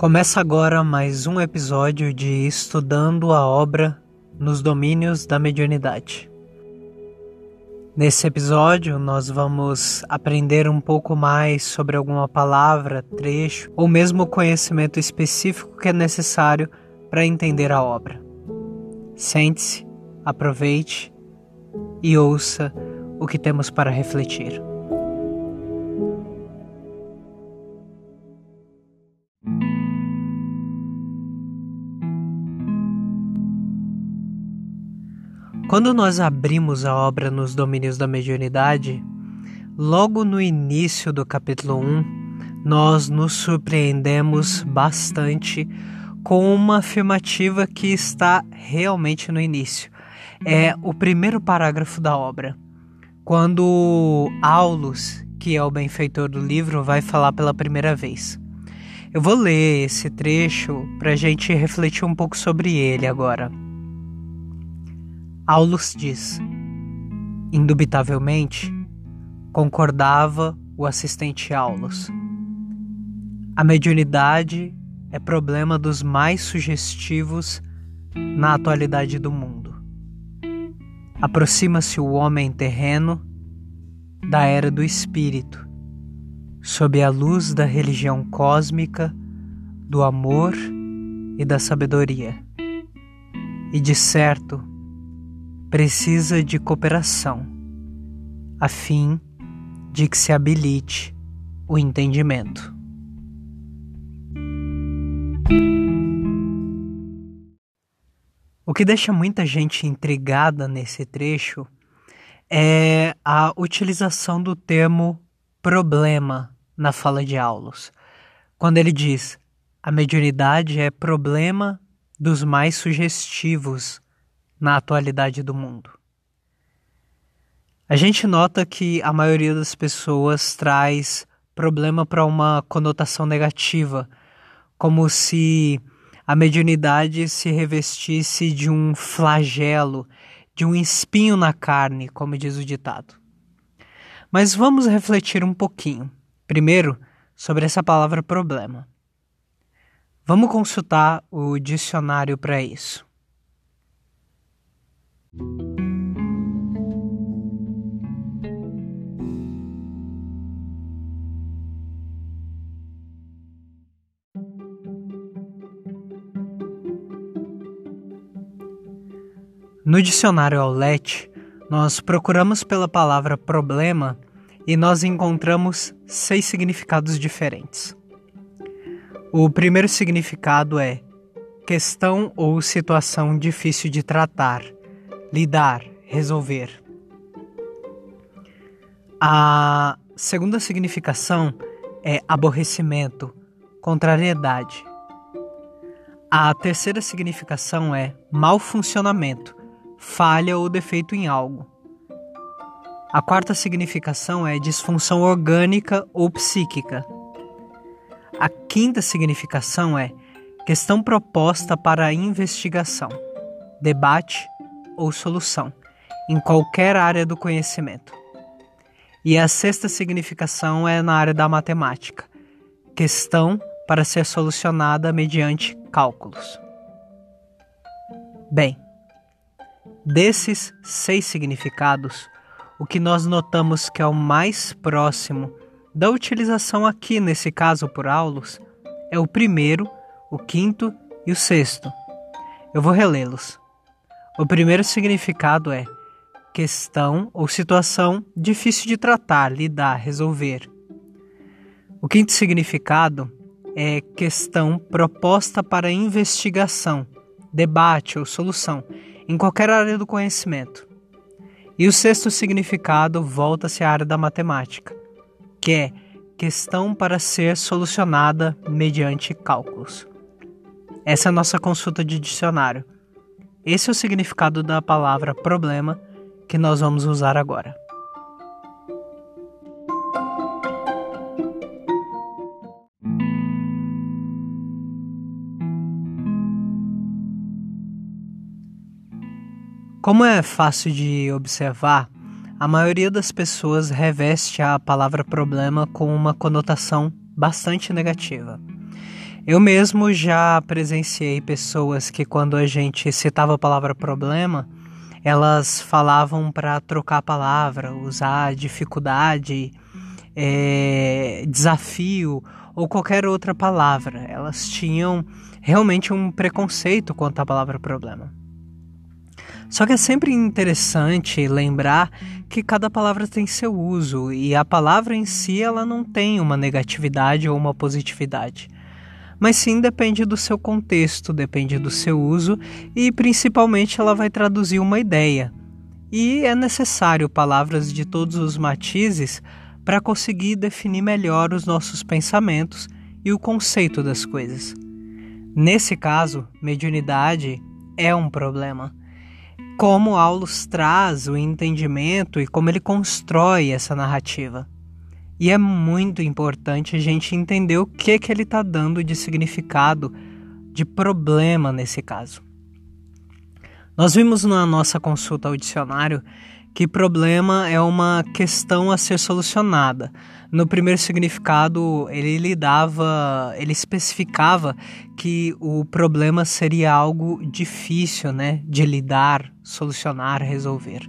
Começa agora mais um episódio de Estudando a Obra nos Domínios da Mediunidade. Nesse episódio, nós vamos aprender um pouco mais sobre alguma palavra, trecho ou mesmo conhecimento específico que é necessário para entender a obra. Sente-se, aproveite e ouça o que temos para refletir. Quando nós abrimos a obra nos domínios da mediunidade, logo no início do capítulo 1, nós nos surpreendemos bastante com uma afirmativa que está realmente no início. É o primeiro parágrafo da obra, quando Aulus, que é o benfeitor do livro, vai falar pela primeira vez. Eu vou ler esse trecho para a gente refletir um pouco sobre ele agora. Aulus diz: Indubitavelmente, concordava o assistente Aulus. A mediunidade é problema dos mais sugestivos na atualidade do mundo. Aproxima-se o homem terreno da era do espírito, sob a luz da religião cósmica, do amor e da sabedoria. E de certo, precisa de cooperação, a fim de que se habilite o entendimento. O que deixa muita gente intrigada nesse trecho é a utilização do termo problema na fala de Aulos. Quando ele diz a mediunidade é problema dos mais sugestivos na atualidade do mundo. A gente nota que a maioria das pessoas traz problema para uma conotação negativa, como se a mediunidade se revestisse de um flagelo, de um espinho na carne, como diz o ditado. Mas vamos refletir um pouquinho. Primeiro, sobre essa palavra problema. Vamos consultar o dicionário para isso. No dicionário Aulete, nós procuramos pela palavra problema e nós encontramos seis significados diferentes. O primeiro significado é questão ou situação difícil de tratar, lidar, resolver. A segunda significação é aborrecimento, contrariedade. A terceira significação é mau funcionamento, falha ou defeito em algo. A quarta significação é disfunção orgânica ou psíquica. A quinta significação é questão proposta para investigação, debate ou solução, em qualquer área do conhecimento. E a sexta significação é na área da matemática, questão para ser solucionada mediante cálculos. Bem, desses seis significados, o que nós notamos que é o mais próximo da utilização aqui, nesse caso por aulos, é o primeiro, o quinto e o sexto. Eu vou relê-los. O primeiro significado é questão ou situação difícil de tratar, lidar, resolver. O quinto significado é questão proposta para investigação, debate ou solução em qualquer área do conhecimento. E o sexto significado volta-se à área da matemática, que é questão para ser solucionada mediante cálculos. Essa é a nossa consulta de dicionário. Esse é o significado da palavra problema que nós vamos usar agora. Como é fácil de observar, a maioria das pessoas reveste a palavra problema com uma conotação bastante negativa. Eu mesmo já presenciei pessoas que, quando a gente citava a palavra problema, elas falavam para trocar a palavra, usar dificuldade, é, desafio ou qualquer outra palavra. Elas tinham realmente um preconceito quanto à palavra problema. Só que é sempre interessante lembrar que cada palavra tem seu uso e a palavra em si ela não tem uma negatividade ou uma positividade. Mas sim depende do seu contexto, depende do seu uso e principalmente ela vai traduzir uma ideia. E é necessário palavras de todos os matizes para conseguir definir melhor os nossos pensamentos e o conceito das coisas. Nesse caso, mediunidade é um problema como Aulus traz o entendimento e como ele constrói essa narrativa. E é muito importante a gente entender o que, que ele está dando de significado, de problema nesse caso. Nós vimos na nossa consulta ao dicionário que problema é uma questão a ser solucionada. No primeiro significado, ele lidava, ele especificava que o problema seria algo difícil, né, de lidar, solucionar, resolver.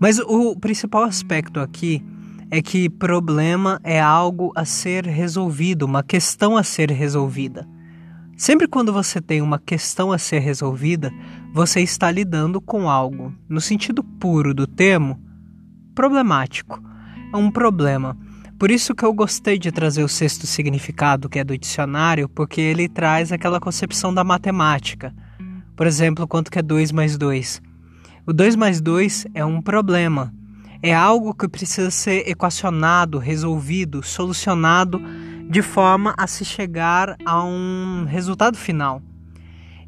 Mas o principal aspecto aqui é que problema é algo a ser resolvido, uma questão a ser resolvida. Sempre quando você tem uma questão a ser resolvida, você está lidando com algo, no sentido puro do termo, problemático. É um problema. Por isso que eu gostei de trazer o sexto significado, que é do dicionário, porque ele traz aquela concepção da matemática. Por exemplo, quanto que é 2 mais 2? O 2 mais 2 é um problema. É algo que precisa ser equacionado, resolvido, solucionado de forma a se chegar a um resultado final.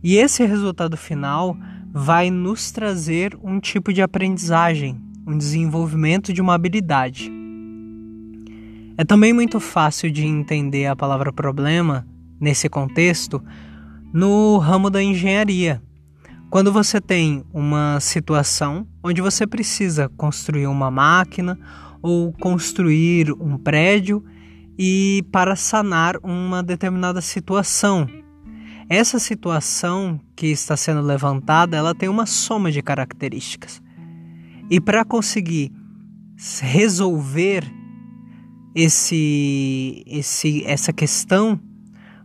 E esse resultado final vai nos trazer um tipo de aprendizagem, um desenvolvimento de uma habilidade. É também muito fácil de entender a palavra problema nesse contexto no ramo da engenharia. Quando você tem uma situação onde você precisa construir uma máquina ou construir um prédio e para sanar uma determinada situação. Essa situação que está sendo levantada, ela tem uma soma de características. E para conseguir resolver esse, esse, essa questão,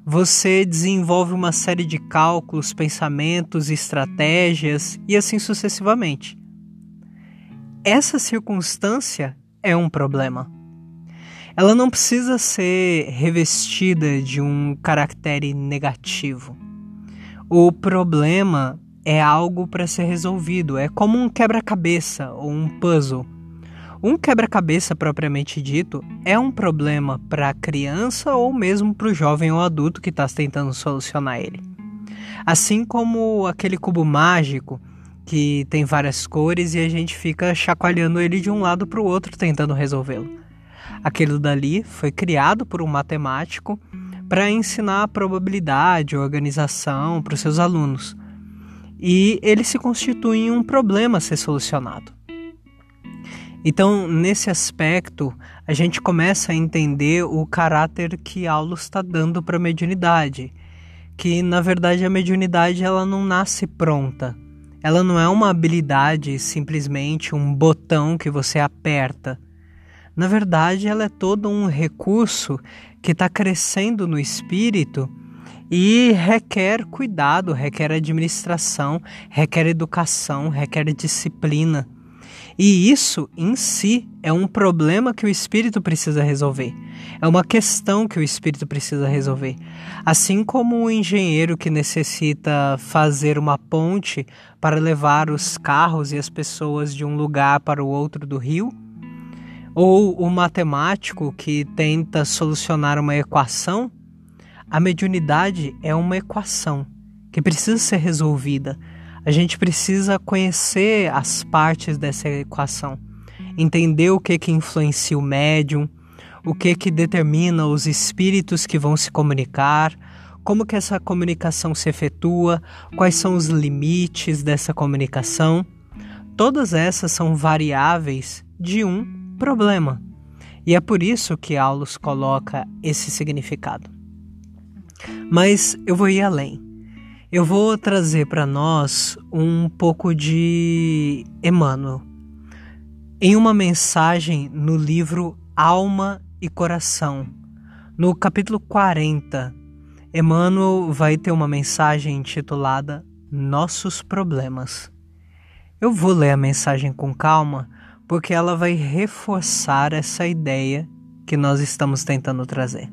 você desenvolve uma série de cálculos, pensamentos, estratégias e assim sucessivamente. Essa circunstância é um problema ela não precisa ser revestida de um caractere negativo. O problema é algo para ser resolvido, é como um quebra-cabeça ou um puzzle. Um quebra-cabeça propriamente dito é um problema para a criança ou mesmo para o jovem ou adulto que está tentando solucionar ele. Assim como aquele cubo mágico que tem várias cores e a gente fica chacoalhando ele de um lado para o outro tentando resolvê-lo. Aquilo dali foi criado por um matemático para ensinar a probabilidade, organização para os seus alunos. E ele se constitui em um problema a ser solucionado. Então, nesse aspecto, a gente começa a entender o caráter que Aulus está dando para a mediunidade, que na verdade a mediunidade ela não nasce pronta. Ela não é uma habilidade simplesmente um botão que você aperta. Na verdade, ela é todo um recurso que está crescendo no espírito e requer cuidado, requer administração, requer educação, requer disciplina. E isso em si é um problema que o espírito precisa resolver. É uma questão que o espírito precisa resolver. Assim como o engenheiro que necessita fazer uma ponte para levar os carros e as pessoas de um lugar para o outro do rio, ou o matemático que tenta solucionar uma equação, a mediunidade é uma equação que precisa ser resolvida. A gente precisa conhecer as partes dessa equação, entender o que que influencia o médium, o que que determina os espíritos que vão se comunicar, como que essa comunicação se efetua, quais são os limites dessa comunicação. Todas essas são variáveis de um problema. E é por isso que Aulus coloca esse significado. Mas eu vou ir além. Eu vou trazer para nós um pouco de Emmanuel. Em uma mensagem no livro Alma e Coração, no capítulo 40, Emmanuel vai ter uma mensagem intitulada Nossos Problemas. Eu vou ler a mensagem com calma porque ela vai reforçar essa ideia que nós estamos tentando trazer.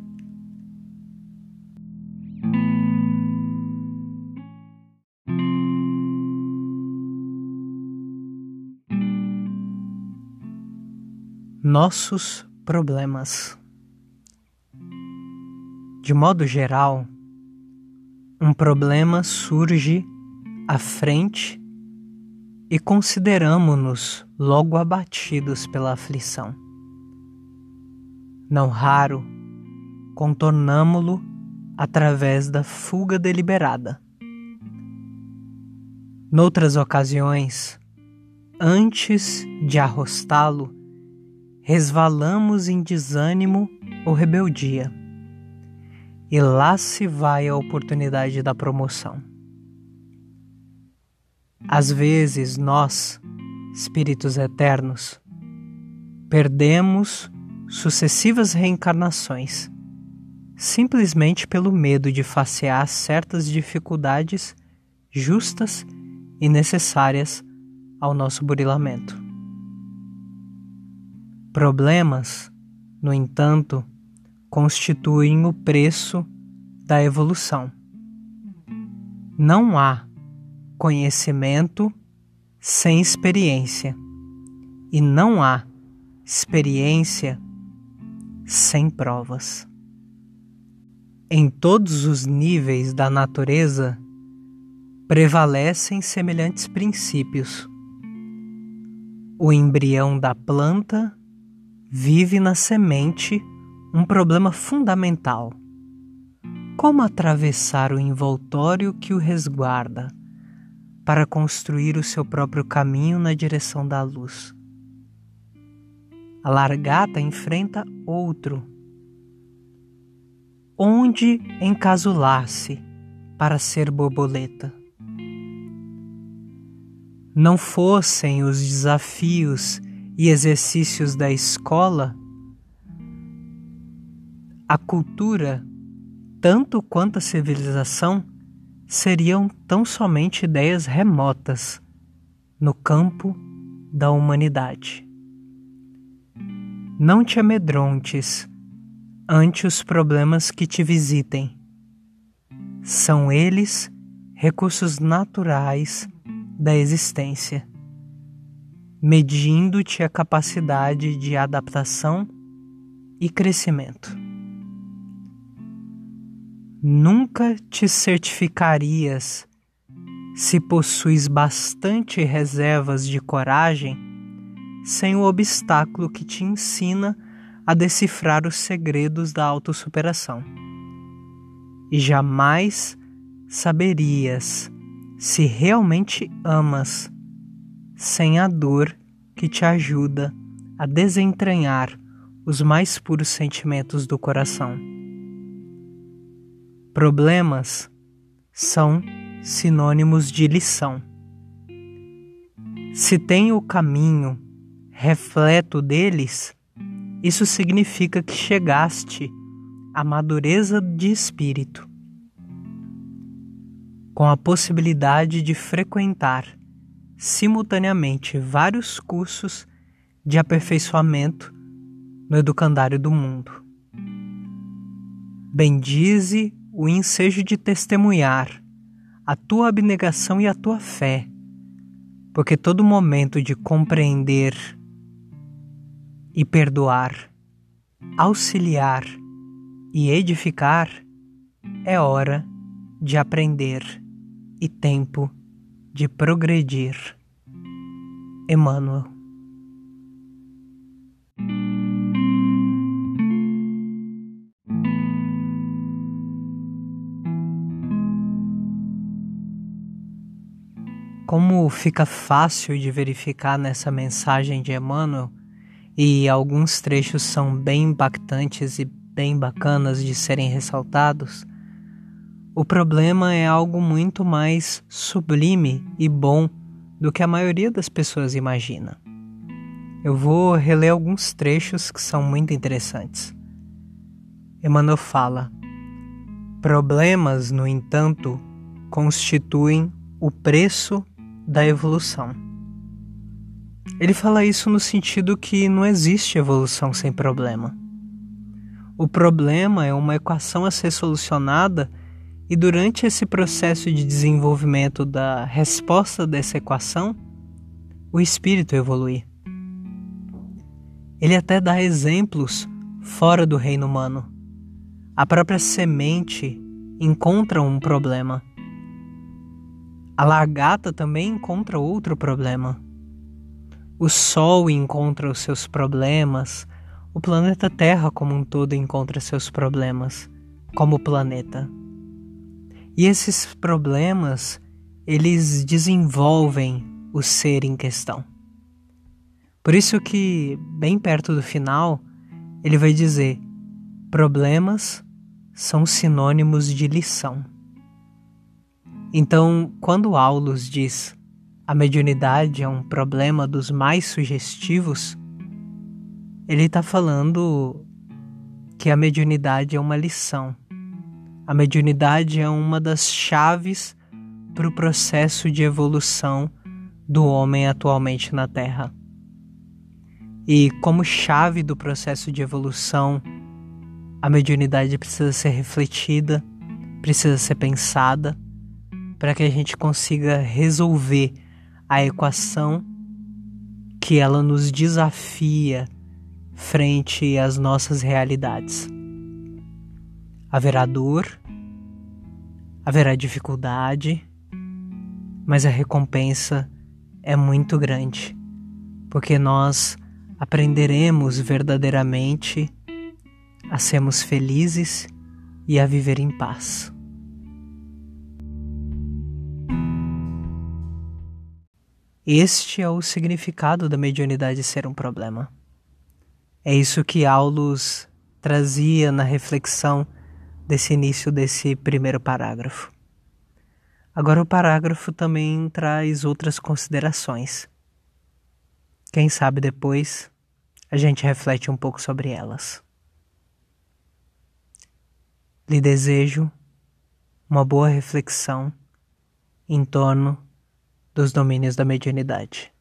Nossos problemas. De modo geral, um problema surge à frente e consideramos-nos logo abatidos pela aflição. Não raro, contornamo-lo através da fuga deliberada. Noutras ocasiões, antes de arrostá-lo, resvalamos em desânimo ou rebeldia e lá se vai a oportunidade da promoção. Às vezes nós, espíritos eternos, perdemos sucessivas reencarnações simplesmente pelo medo de facear certas dificuldades justas e necessárias ao nosso burilamento. Problemas, no entanto, constituem o preço da evolução. Não há conhecimento sem experiência, e não há experiência sem provas. Em todos os níveis da natureza prevalecem semelhantes princípios. O embrião da planta vive na semente um problema fundamental. Como atravessar o envoltório que o resguarda para construir o seu próprio caminho na direção da luz? A largata enfrenta outro. Onde encasular-se para ser borboleta? Não fossem os desafios e exercícios da escola a cultura, tanto quanto a civilização, seriam tão somente ideias remotas no campo da humanidade. Não te amedrontes ante os problemas que te visitem. São eles recursos naturais da existência, medindo-te a capacidade de adaptação e crescimento. Nunca te certificarias se possuis bastante reservas de coragem sem o obstáculo que te ensina a decifrar os segredos da autossuperação. E jamais saberias se realmente amas sem a dor que te ajuda a desentranhar os mais puros sentimentos do coração. Problemas são sinônimos de lição. Se tem o caminho refleto deles, isso significa que chegaste à madureza de espírito, com a possibilidade de frequentar simultaneamente vários cursos de aperfeiçoamento no educandário do mundo. Bendize o ensejo de testemunhar a tua abnegação e a tua fé, porque todo momento de compreender e perdoar, auxiliar e edificar é hora de aprender e tempo de progredir. Emmanuel Como fica fácil de verificar nessa mensagem de Emmanuel, e alguns trechos são bem impactantes e bem bacanas de serem ressaltados, o problema é algo muito mais sublime e bom do que a maioria das pessoas imagina. Eu vou reler alguns trechos que são muito interessantes. Emmanuel fala: Problemas, no entanto, constituem o preço da evolução. Ele fala isso no sentido que não existe evolução sem problema. O problema é uma equação a ser solucionada e durante esse processo de desenvolvimento da resposta dessa equação, o espírito evolui. Ele até dá exemplos fora do reino humano. A própria semente encontra um problema. A lagarta também encontra outro problema. O Sol encontra os seus problemas. O planeta Terra como um todo encontra seus problemas, como planeta. E esses problemas, eles desenvolvem o ser em questão. Por isso que, bem perto do final, ele vai dizer: problemas são sinônimos de lição. Então, quando Aulus diz a mediunidade é um problema dos mais sugestivos, ele está falando que a mediunidade é uma lição a mediunidade é uma das chaves para o processo de evolução do homem atualmente na Terra. E como chave do processo de evolução, a mediunidade precisa ser refletida, precisa ser pensada, para que a gente consiga resolver a equação que ela nos desafia frente às nossas realidades. Haverá dor, haverá dificuldade, mas a recompensa é muito grande, porque nós aprenderemos verdadeiramente a sermos felizes e a viver em paz. Este é o significado da mediunidade ser um problema. É isso que Aulus trazia na reflexão desse início desse primeiro parágrafo. Agora, o parágrafo também traz outras considerações. Quem sabe depois a gente reflete um pouco sobre elas. Lhe desejo uma boa reflexão em torno dos domínios da mediunidade.